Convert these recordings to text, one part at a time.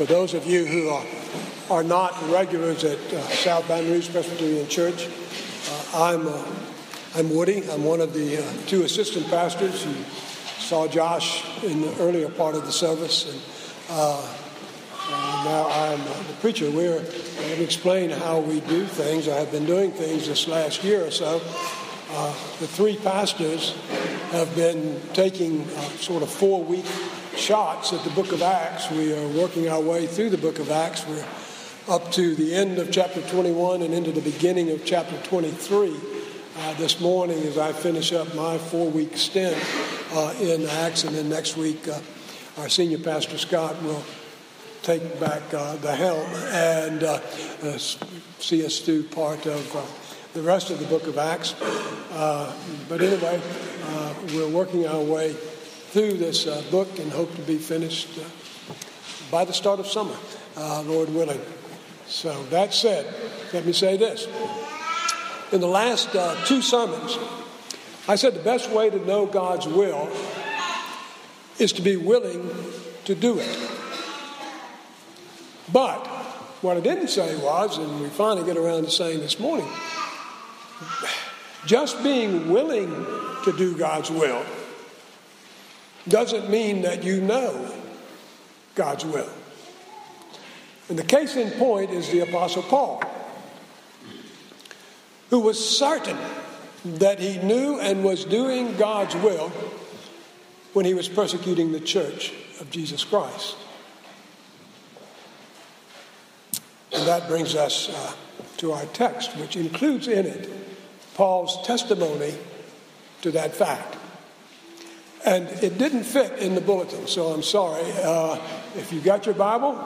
For those of you who are, are not regulars at uh, South Baton Rouge Presbyterian Church, uh, I'm, uh, I'm Woody. I'm one of the uh, two assistant pastors. You saw Josh in the earlier part of the service, and uh, uh, now I'm the preacher. We're going to explain how we do things. I have been doing things this last year or so. the three pastors have been taking sort of four week shots at the book of Acts. We are working our way through the book of Acts. We're up to the end of chapter 21 and into the beginning of chapter 23 uh, this morning as I finish up my four week stint uh, in Acts. And then next week, uh, our senior pastor Scott will take back uh, the helm and uh, uh, see us through part of the rest of the book of Acts. but anyway, we're working our way through this uh, book and hope to be finished uh, by the start of summer, uh, Lord willing. So, that said, let me say this. In the last uh, two sermons, I said the best way to know God's will is to be willing to do it. But what I didn't say was, and we finally get around to saying this morning, just being willing to do God's will doesn't mean that you know God's will. And the case in point is the Apostle Paul, who was certain that he knew and was doing God's will when he was persecuting the church of Jesus Christ. And that brings us uh, to our text, which includes in it Paul's testimony to that fact. And it didn't fit in the bulletin, so I'm sorry. Uh, if you got your Bible,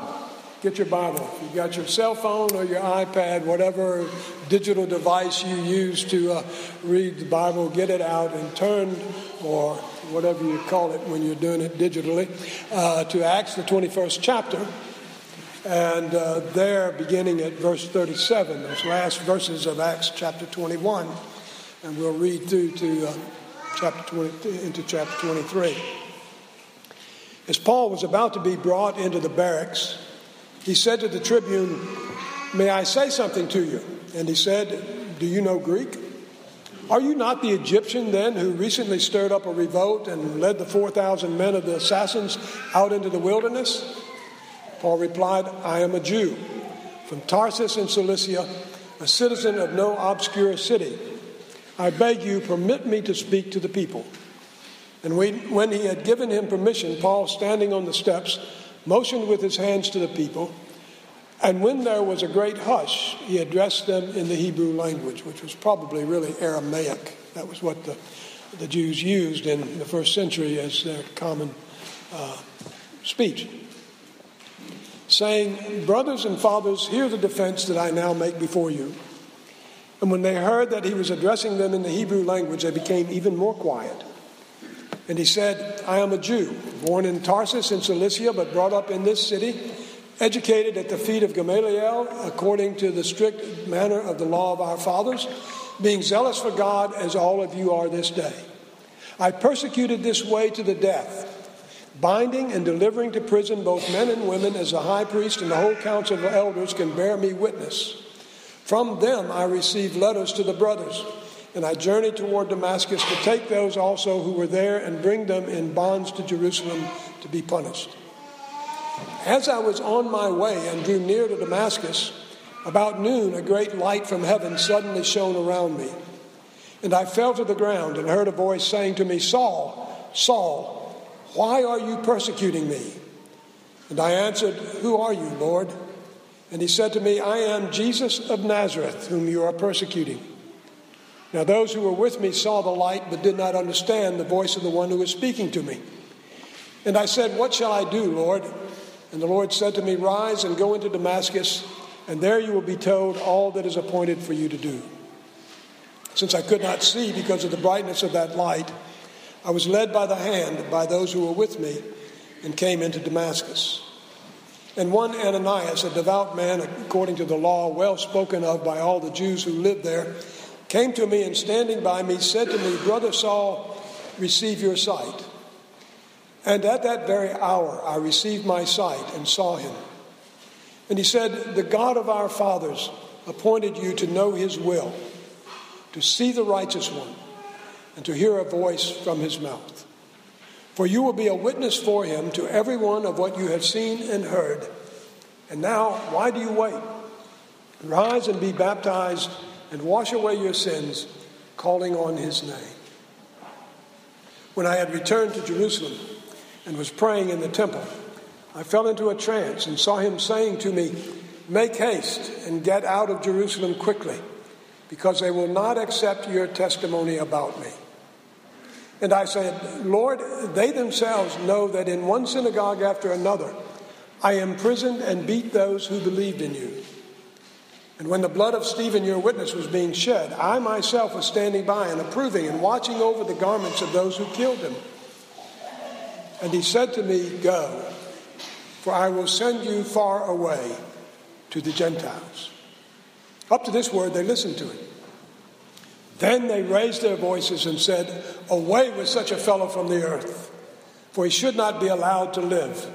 get your Bible. If you got your cell phone or your iPad, whatever digital device you use to uh, read the Bible, get it out and turn, or whatever you call it when you're doing it digitally, uh, to Acts, the 21st chapter. And uh, there, beginning at verse 37, those last verses of Acts chapter 21, and we'll read through to uh, chapter 20, into chapter 23. As Paul was about to be brought into the barracks, he said to the tribune, May I say something to you? And he said, Do you know Greek? Are you not the Egyptian then who recently stirred up a revolt and led the 4,000 men of the assassins out into the wilderness? Paul replied, I am a Jew from Tarsus in Cilicia, a citizen of no obscure city I beg you, permit me to speak to the people. And when he had given him permission, Paul, standing on the steps, motioned with his hands to the people. And when there was a great hush, he addressed them in the Hebrew language, which was probably really Aramaic. That was what the, the Jews used in the first century as their common uh, speech. Saying, Brothers and fathers, hear the defense that I now make before you. And when they heard that he was addressing them in the Hebrew language, they became even more quiet. And he said, I am a Jew, born in Tarsus in Cilicia, but brought up in this city, educated at the feet of Gamaliel, according to the strict manner of the law of our fathers, being zealous for God as all of you are this day. I persecuted this way to the death, binding and delivering to prison both men and women, as the high priest and the whole council of elders can bear me witness. From them I received letters to the brothers, and I journeyed toward Damascus to take those also who were there and bring them in bonds to Jerusalem to be punished. As I was on my way and drew near to Damascus, about noon a great light from heaven suddenly shone around me. And I fell to the ground and heard a voice saying to me, Saul, Saul, why are you persecuting me? And I answered, Who are you, Lord? And he said to me, I am Jesus of Nazareth, whom you are persecuting. Now, those who were with me saw the light, but did not understand the voice of the one who was speaking to me. And I said, What shall I do, Lord? And the Lord said to me, Rise and go into Damascus, and there you will be told all that is appointed for you to do. Since I could not see because of the brightness of that light, I was led by the hand by those who were with me and came into Damascus. And one Ananias, a devout man according to the law, well spoken of by all the Jews who lived there, came to me and standing by me said to me, Brother Saul, receive your sight. And at that very hour I received my sight and saw him. And he said, The God of our fathers appointed you to know his will, to see the righteous one, and to hear a voice from his mouth. For you will be a witness for him to everyone of what you have seen and heard. And now, why do you wait? Rise and be baptized and wash away your sins, calling on his name. When I had returned to Jerusalem and was praying in the temple, I fell into a trance and saw him saying to me, Make haste and get out of Jerusalem quickly, because they will not accept your testimony about me. And I said, Lord, they themselves know that in one synagogue after another I imprisoned and beat those who believed in you. And when the blood of Stephen, your witness, was being shed, I myself was standing by and approving and watching over the garments of those who killed him. And he said to me, Go, for I will send you far away to the Gentiles. Up to this word, they listened to it. Then they raised their voices and said, Away with such a fellow from the earth, for he should not be allowed to live.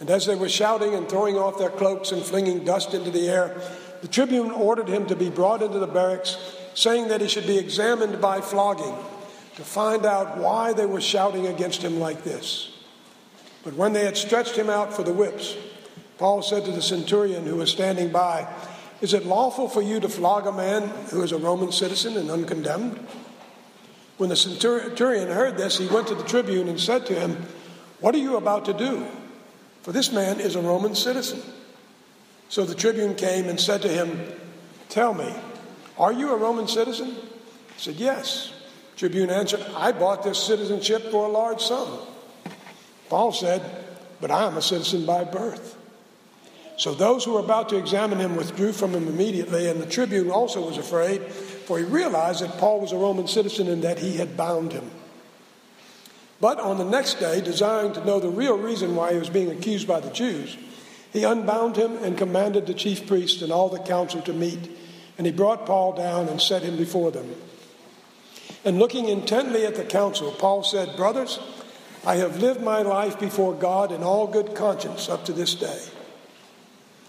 And as they were shouting and throwing off their cloaks and flinging dust into the air, the tribune ordered him to be brought into the barracks, saying that he should be examined by flogging to find out why they were shouting against him like this. But when they had stretched him out for the whips, Paul said to the centurion who was standing by, Is it lawful for you to flog a man who is a Roman citizen and uncondemned? When the centurion heard this, he went to the tribune and said to him, What are you about to do? For this man is a Roman citizen. So the tribune came and said to him, Tell me, are you a Roman citizen? He said, Yes. The Tribune answered, I bought this citizenship for a large sum. Paul said, But I am a citizen by birth. So those who were about to examine him withdrew from him immediately, and the tribune also was afraid, for he realized that Paul was a Roman citizen and that he had bound him. But on the next day, desiring to know the real reason why he was being accused by the Jews, he unbound him and commanded the chief priest and all the council to meet. And he brought Paul down and set him before them. And looking intently at the council, Paul said, Brothers, I have lived my life before God in all good conscience up to this day.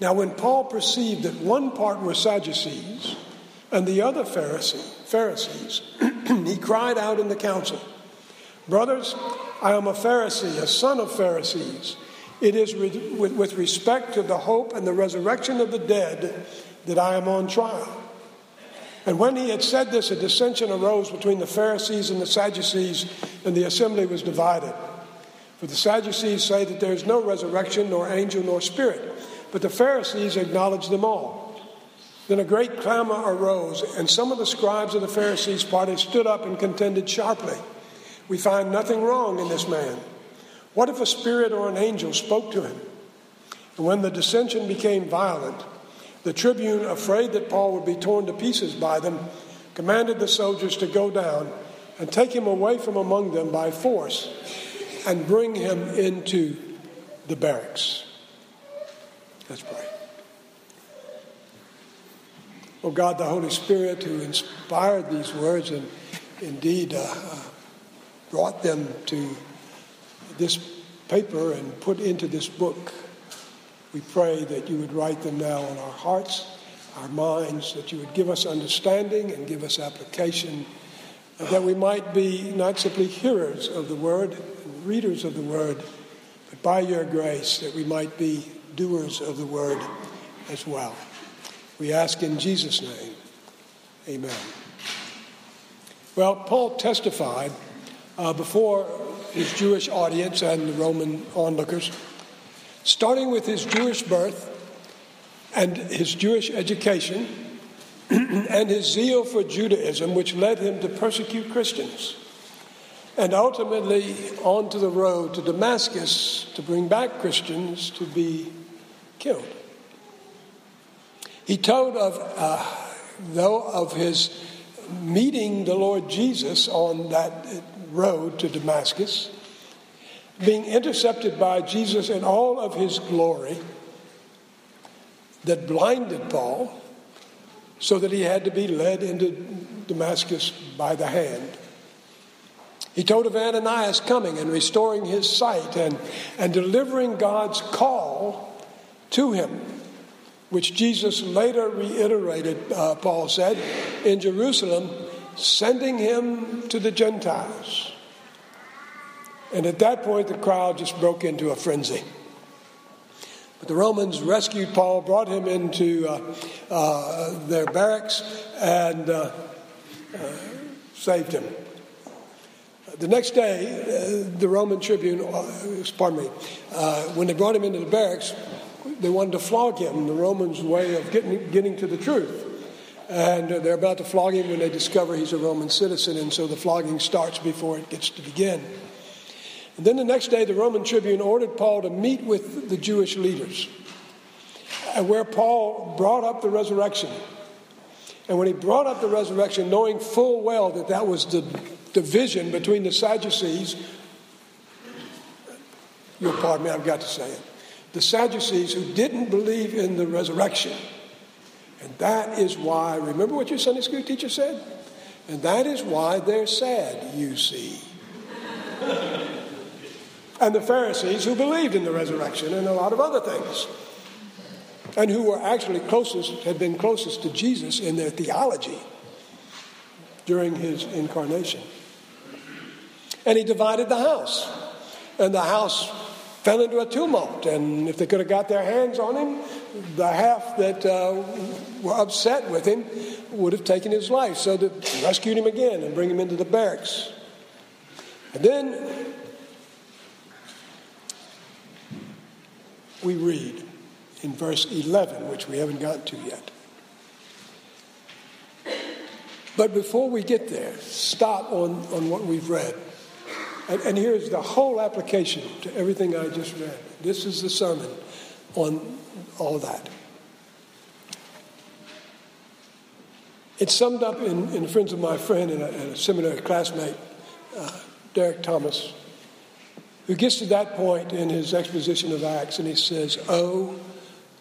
Now, when Paul perceived that one part were Sadducees and the other Pharisee, Pharisees, he cried out in the council, Brothers, I am a Pharisee, a son of Pharisees. It is with respect to the hope and the resurrection of the dead that I am on trial. And when he had said this, a dissension arose between the Pharisees and the Sadducees, and the assembly was divided. For the Sadducees say that there is no resurrection, nor angel, nor spirit, but the Pharisees acknowledged them all. Then a great clamor arose, and some of the scribes of the Pharisees' party stood up and contended sharply. We find nothing wrong in this man. What if a spirit or an angel spoke to him? And when the dissension became violent, the tribune, afraid that Paul would be torn to pieces by them, commanded the soldiers to go down and take him away from among them by force and bring him into the barracks. Let's pray. Oh God, the Holy Spirit who inspired these words and indeed uh, uh brought them to this paper and put into this book. We pray that you would write them now on our hearts, our minds, that you would give us understanding and give us application, that we might be not simply hearers of the word readers of the word, but by your grace that we might be doers of the word as well. We ask in Jesus' name. Amen. Well, Paul testified uh, before his Jewish audience and the Roman onlookers, starting with his Jewish birth and his Jewish education and his zeal for Judaism, which led him to persecute Christians, and ultimately onto the road to Damascus to bring back Christians to be killed. He told of, uh, though, of his meeting the Lord Jesus on that road to Damascus, being intercepted by Jesus in all of his glory that blinded Paul so that he had to be led into Damascus by the hand. He told of Ananias coming and restoring his sight and, and delivering God's call to him, which Jesus later reiterated, uh, Paul said, in Jerusalem, sending him to the Gentiles. And at that point, the crowd just broke into a frenzy. But the Romans rescued Paul, brought him into uh, uh, their barracks, and uh, uh saved him. The next day, uh, the Roman tribune, uh, pardon me, when they brought him into the barracks, they wanted to flog him, the Romans' way of getting, getting to the truth. And uh, they're about to flog him when they discover he's a Roman citizen, and so the flogging starts before it gets to begin. And then the next day, the Roman tribune ordered Paul to meet with the Jewish leaders, and where Paul brought up the resurrection. And when he brought up the resurrection, knowing full well that that was the division between the Sadducees, you'll pardon me, I've got to say it. The Sadducees who didn't believe in the resurrection. And that is why, remember what your Sunday school teacher said? And that is why they're sad, you see and the Pharisees who believed in the resurrection and a lot of other things, and who were actually closest, had been closest to Jesus in their theology during his incarnation. And he divided the house, and the house fell into a tumult. And if they could have got their hands on him, the half that uh, were upset with him would have taken his life. So they rescued him again and bring him into the barracks. And then we read in verse 11, which we haven't gotten to yet. But before we get there, stop on, on what we've read. And, and here's the whole application to everything I just read. This is the sermon on all that. It's summed up in, in Friends of My Friend and a, and a seminary classmate, uh, Derek Thomas who gets to that point in his exposition of Acts and he says, Oh,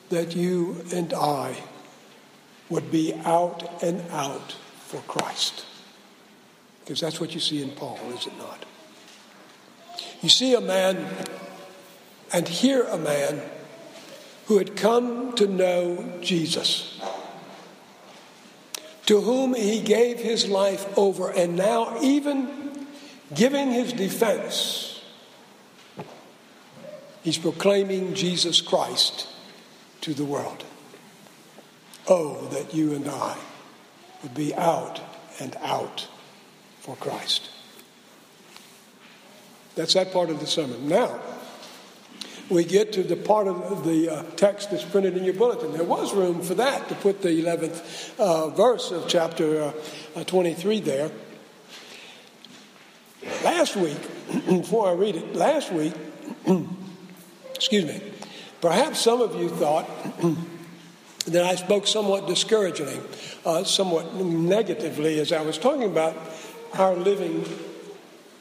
that you and I would be out and out for Christ. Because that's what you see in Paul, is it not? You see a man and hear a man who had come to know Jesus, to whom he gave his life over, and now even giving his defense He's proclaiming Jesus Christ to the world. Oh, that you and I would be out and out for Christ. That's that part of the sermon. Now, we get to the part of the uh, text that's printed in your bulletin. There was room for that to put the 11th uh, verse of chapter uh, 23 there. Last week, before I read it, last week, Excuse me. Perhaps some of you thought that I spoke somewhat discouragingly, uh, somewhat negatively as I was talking about our living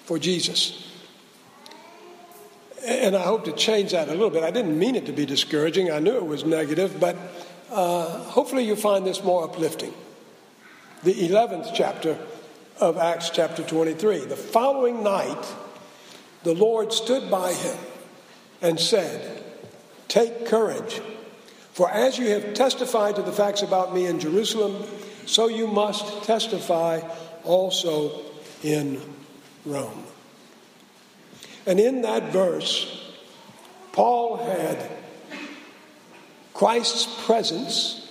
for Jesus. And I hope to change that a little bit. I didn't mean it to be discouraging, I knew it was negative, but uh, hopefully you find this more uplifting. The 11th chapter of Acts, chapter 23. The following night, the Lord stood by him and said, Take courage, for as you have testified to the facts about me in Jerusalem, so you must testify also in Rome. And in that verse, Paul had Christ's presence,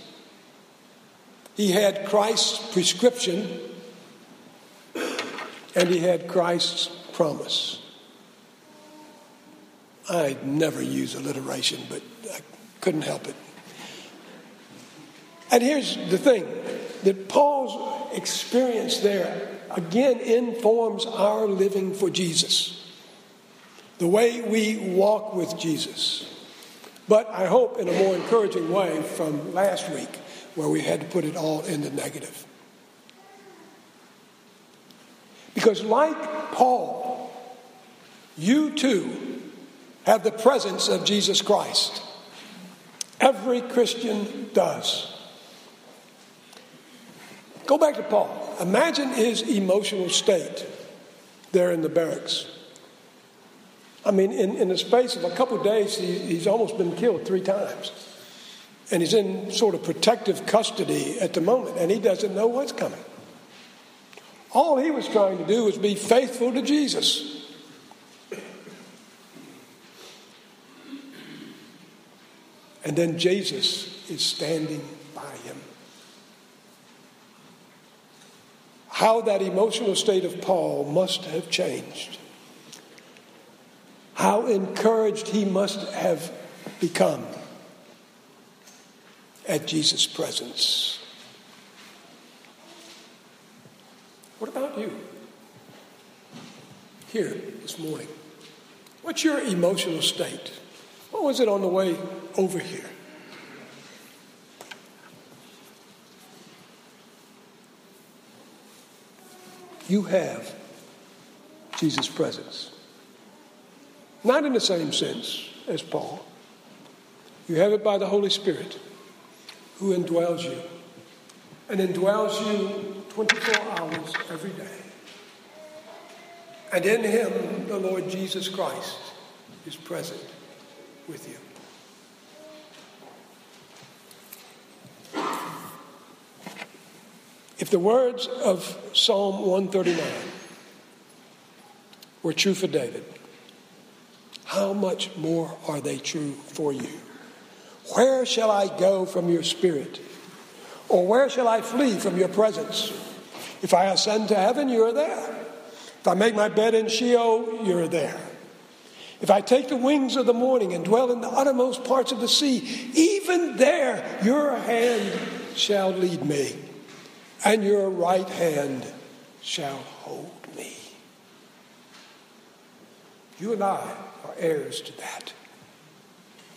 he had Christ's prescription, and he had Christ's promise. I never use alliteration, but I couldn't help it. And here's the thing that Paul's experience there again informs our living for Jesus, the way we walk with Jesus. But I hope in a more encouraging way from last week where we had to put it all in the negative. Because, like Paul, you too have the presence of Jesus Christ. Every Christian does. Go back to Paul. Imagine his emotional state there in the barracks. I mean, in, in the space of a couple of days, he, he's almost been killed three times. And he's in sort of protective custody at the moment, and he doesn't know what's coming. All he was trying to do was be faithful to Jesus. And then Jesus is standing by him. How that emotional state of Paul must have changed. Encouraged he must have become at Jesus' presence. What about you? Here this morning. What's your emotional state? What was it on the way over here? You have Jesus' presence. Not in the same sense as Paul. You have it by the Holy Spirit who indwells you and indwells you 24 hours every day. And in him, the Lord Jesus Christ is present with you. If the words of Psalm 139 were true for David, how much more are they true for you? Where shall I go from your spirit? Or where shall I flee from your presence? If I ascend to heaven, you are there. If I make my bed in Sheol, you're there. If I take the wings of the morning and dwell in the uttermost parts of the sea, even there your hand shall lead me, and your right hand shall hold me. You and I are heirs to that.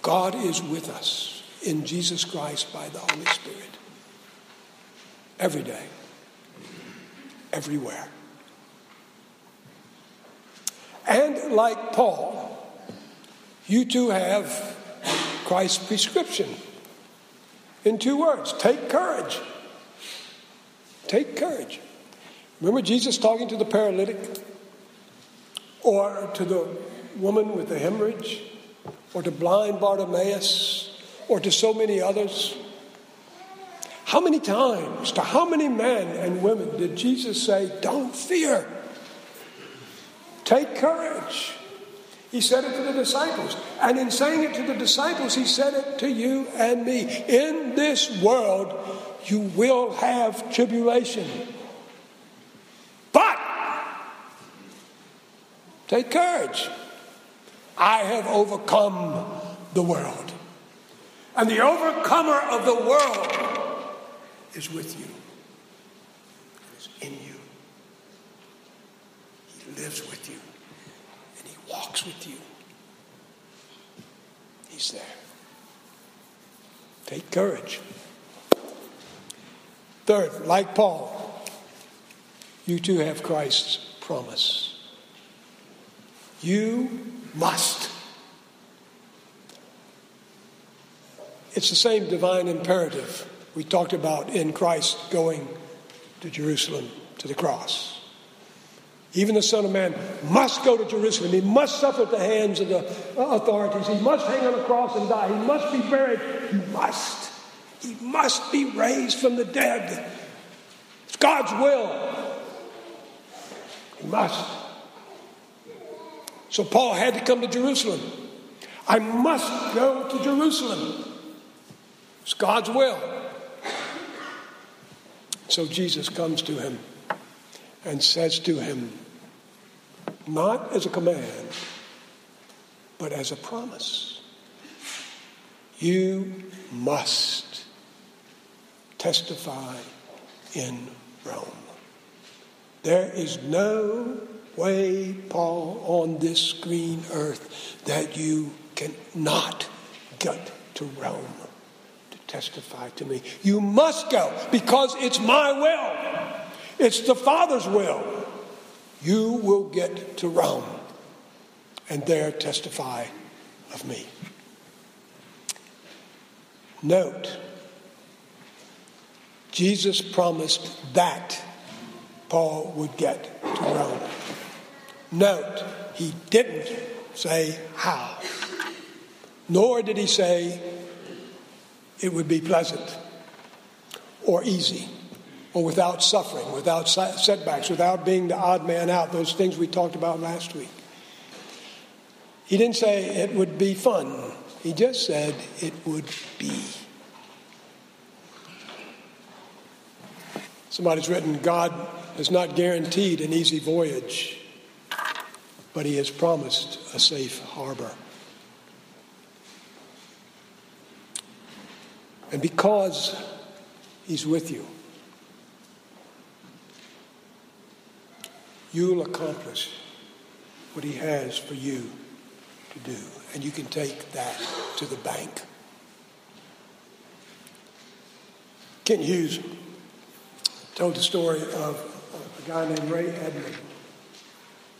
God is with us in Jesus Christ by the Holy Spirit. Every day, everywhere. And like Paul, you too have Christ's prescription in two words take courage. Take courage. Remember Jesus talking to the paralytic or to the woman with the hemorrhage or to blind Bartimaeus or to so many others? How many times, to how many men and women did Jesus say, Don't fear, take courage? He said it to the disciples. And in saying it to the disciples, he said it to you and me. In this world, you will have tribulation. But take courage. I have overcome the world. And the overcomer of the world is with you, is in you. He lives with you, and He walks with you. He's there. Take courage. Third, like Paul, you too have Christ's promise. You must. It's the same divine imperative we talked about in Christ going to Jerusalem to the cross. Even the Son of Man must go to Jerusalem. He must suffer at the hands of the authorities. He must hang on a cross and die. He must be buried. He must. He must be raised from the dead. It's God's will. He must. So Paul had to come to Jerusalem. I must go to Jerusalem. It's God's will. So Jesus comes to him and says to him, not as a command, but as a promise, you must testify in Rome. There is no way, Paul, on this green earth that you cannot get to Rome to testify to me. You must go because it's my will, it's the Father's will. You will get to Rome and there testify of me. Note, Jesus promised that Paul would get to Rome. Note, he didn't say how, nor did he say it would be pleasant or easy or without suffering, without setbacks, without being the odd man out, those things we talked about last week. He didn't say it would be fun, he just said it would be. Somebody's written, God has not guaranteed an easy voyage, but He has promised a safe harbor. And because He's with you, you'll accomplish what He has for you to do. And you can take that to the bank. Kent Hughes told the story of a guy named Ray Edman.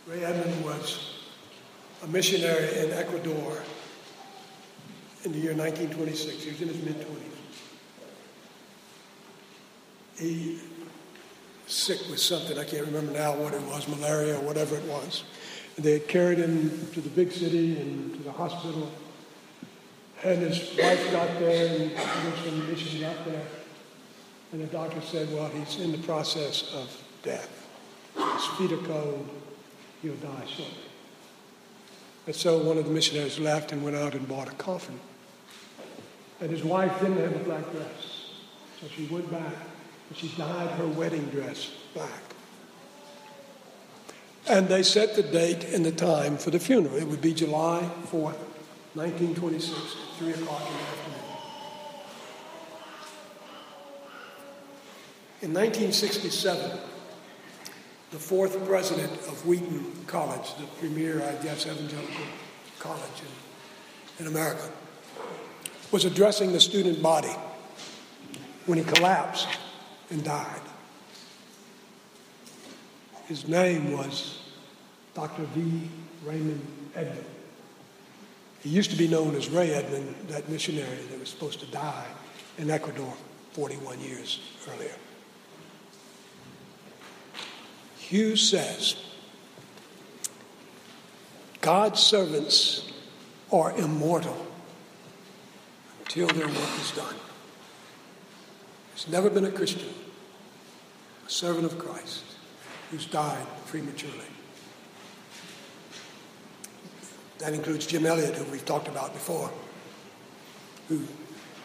Ray Edman was a missionary in Ecuador in the year 1926. He was in his mid 20s. He sick with something, I can't remember now what it was, malaria or whatever it was. And They carried him to the big city and to the hospital. And his wife got there, and some mission got there. And the doctor said, Well, he's in the process of death. His feet are cold. He'll die shortly. And so one of the missionaries left and went out and bought a coffin. And his wife didn't have a black dress. So she went back and she dyed her wedding dress black. And they set the date and the time for the funeral. It would be July 4th, 1926, 3 o'clock in the afternoon. In 1967, the fourth president of Wheaton College, the premier, I guess, evangelical college in, in America, was addressing the student body when he collapsed and died. His name was Dr. V. Raymond Edman. He used to be known as Ray Edman, that missionary that was supposed to die in Ecuador 41 years earlier. Hughes says God's servants are immortal until their work is done. There's never been a Christian, a servant of Christ, who's died prematurely. That includes Jim Elliot, who we've talked about before, who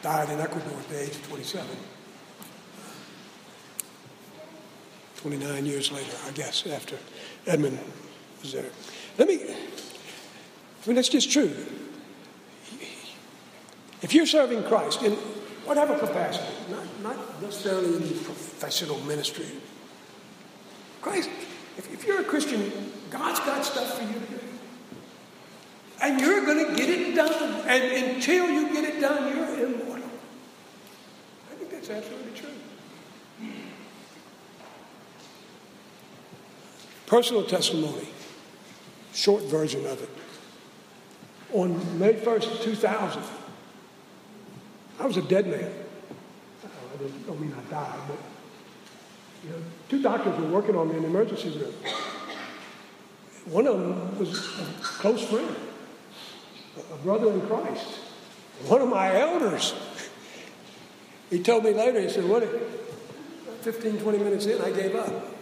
died in Ecuador at the age of 27. 29 years later, I guess, after Edman was there. Let me, I mean, that's just true. If you're serving Christ in whatever capacity, not, not necessarily in professional ministry, Christ, if, if you're a Christian, God's got stuff for you to do. And you're going to get it done. And until you get it done, you're immortal. I think that's absolutely true. Personal testimony, short version of it. On May 1st, 2000, I was a dead man. Uh, I don't mean I died, but you know, two doctors were working on me in the emergency room. One of them was a close friend a brother in Christ, one of my elders. He told me later, he said, What 15, 20 minutes in, I gave up.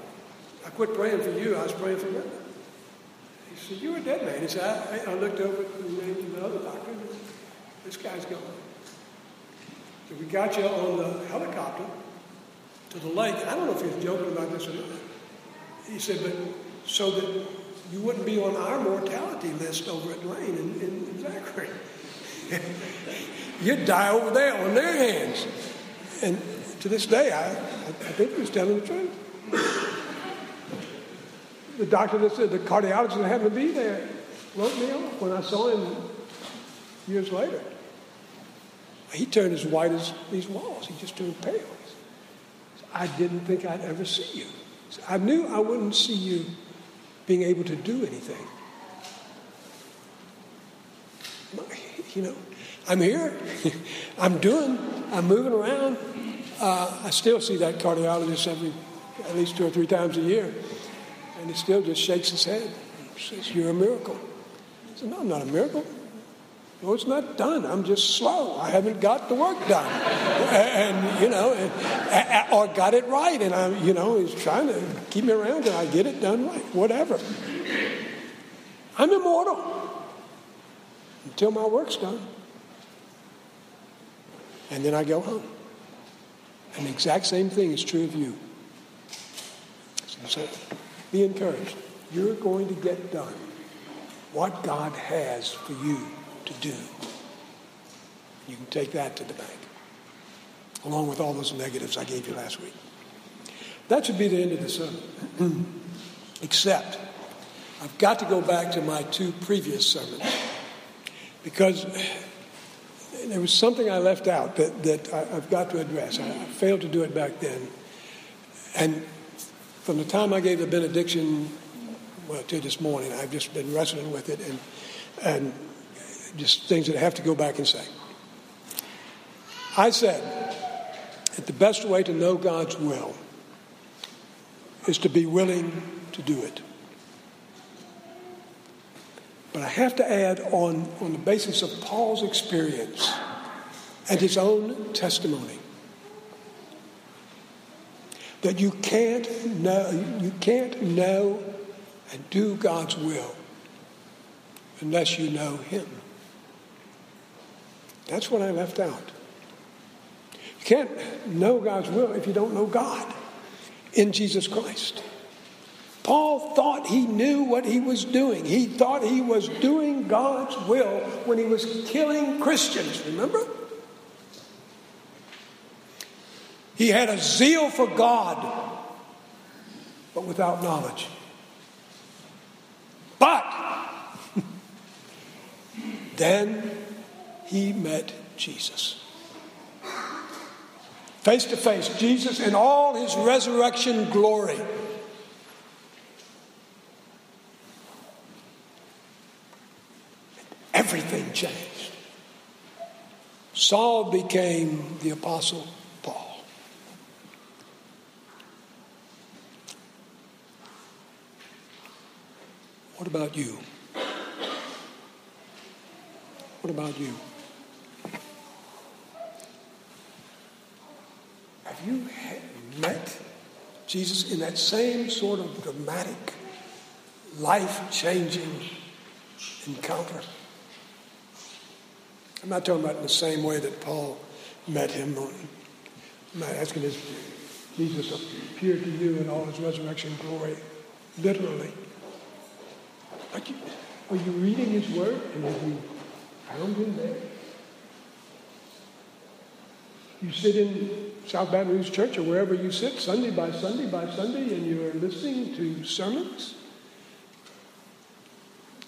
I quit praying for you, I was praying for him. He said, You're a dead man. He said, I, I looked over at the name of the other doctor, this guy's gone. So we got you on the helicopter to the lake. I don't know if he was joking about this or not. He said, but so that you wouldn't be on our mortality list over at Lane in Zachary. You'd die over there on their hands. And to this day, I, I think he was telling the truth. The doctor that said the cardiologist that happened to be there wrote me off when I saw him years later. He turned as white as these walls. He just turned pale. Said, I didn't think I'd ever see you. I knew I wouldn't see you being able to do anything. You know, I'm here. I'm doing. I'm moving around. Uh, I still see that cardiologist every, at least two or three times a year, and he still just shakes his head. Says, "You're a miracle." I said, "No, I'm not a miracle. No, it's not done. I'm just slow. I haven't got the work done, and you know, and, or got it right. And I, you know, he's trying to keep me around, and I get it done right. Whatever. I'm immortal until my work's done, and then I go home. And the exact same thing is true of you. So be encouraged. You're going to get done what God has for you to do. You can take that to the bank, along with all those negatives I gave you last week. That should be the end of the sermon. Except, I've got to go back to my two previous sermons because there was something I left out that, that I, have got to address. I, I failed to do it back then. And from the time I gave the benediction, well, to this morning, I've just been wrestling with it and, and just things that I have to go back and say. I said that the best way to know God's will is to be willing to do it. But I have to add on, on the basis of Paul's experience and his own testimony that you can't know you can't know and do God's will unless you know him. That's what I left out. You can't know God's will if you don't know God in Jesus Christ. Paul thought he knew what he was doing. He thought he was doing God's will when he was killing Christians, remember? He had a zeal for God, but without knowledge. But then he met Jesus. Face to face, Jesus in all his resurrection glory. Everything changed. Saul became the Apostle Paul. What about you? What about you? Have you met Jesus in that same sort of dramatic, life changing encounter? I'm not talking about in the same way that Paul met him. I'm not asking if Jesus appeared to you in all his resurrection glory, literally. Are you, are you reading his word and have you found him there? You sit in South Baton Rouge Church or wherever you sit, Sunday by Sunday by Sunday, and you're listening to sermons.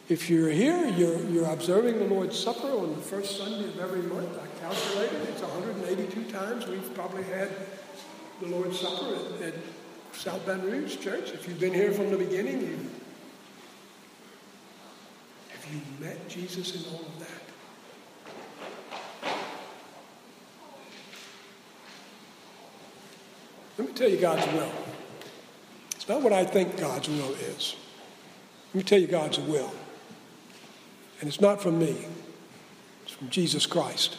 If you're here, you're, you're observing the Lord's Supper on the first Sunday of every month. I calculated it's 182 times we've probably had the Lord's Supper at, at South Baton Rouge Church. If you've been here from the beginning, you, have you met Jesus in all of that? Let me tell you God's will. It's not what I think God's will is. Let me tell you God's will. And it's not from me, it's from Jesus Christ,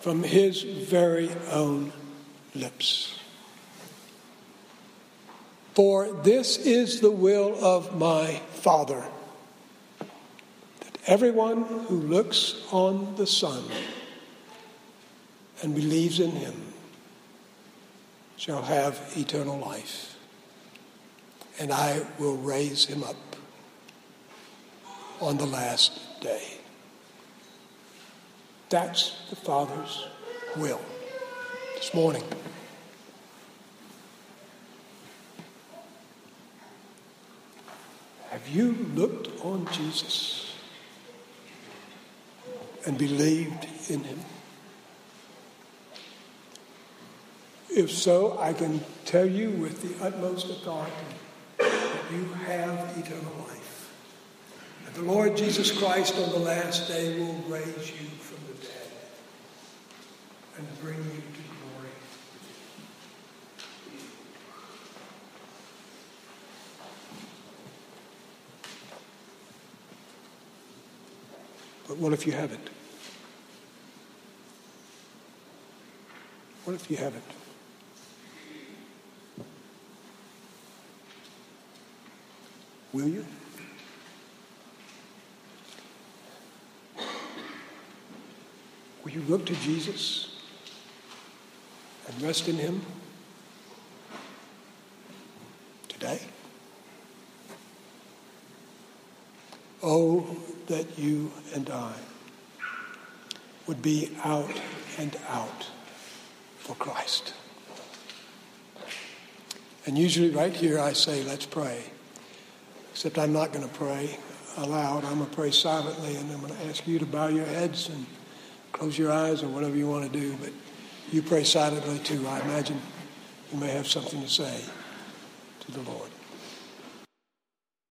from his very own lips. For this is the will of my Father, everyone who looks on the Son and believes in him shall have eternal life, and I will raise him up on the last day. That's the Father's will this morning. Have you looked on Jesus and believed in him? If so, I can tell you with the utmost authority that you have eternal life. And the Lord Jesus Christ on the last day will raise you from the dead and bring you. But what if you haven't? What if you haven't? Will you? Will you look to Jesus and rest in Him today? Oh, that you and I would be out and out for Christ. And usually, right here, I say, let's pray. Except I'm not going to pray aloud. I'm going to pray silently, and I'm going to ask you to bow your heads and close your eyes or whatever you want to do. But you pray silently too. I imagine you may have something to say to the Lord.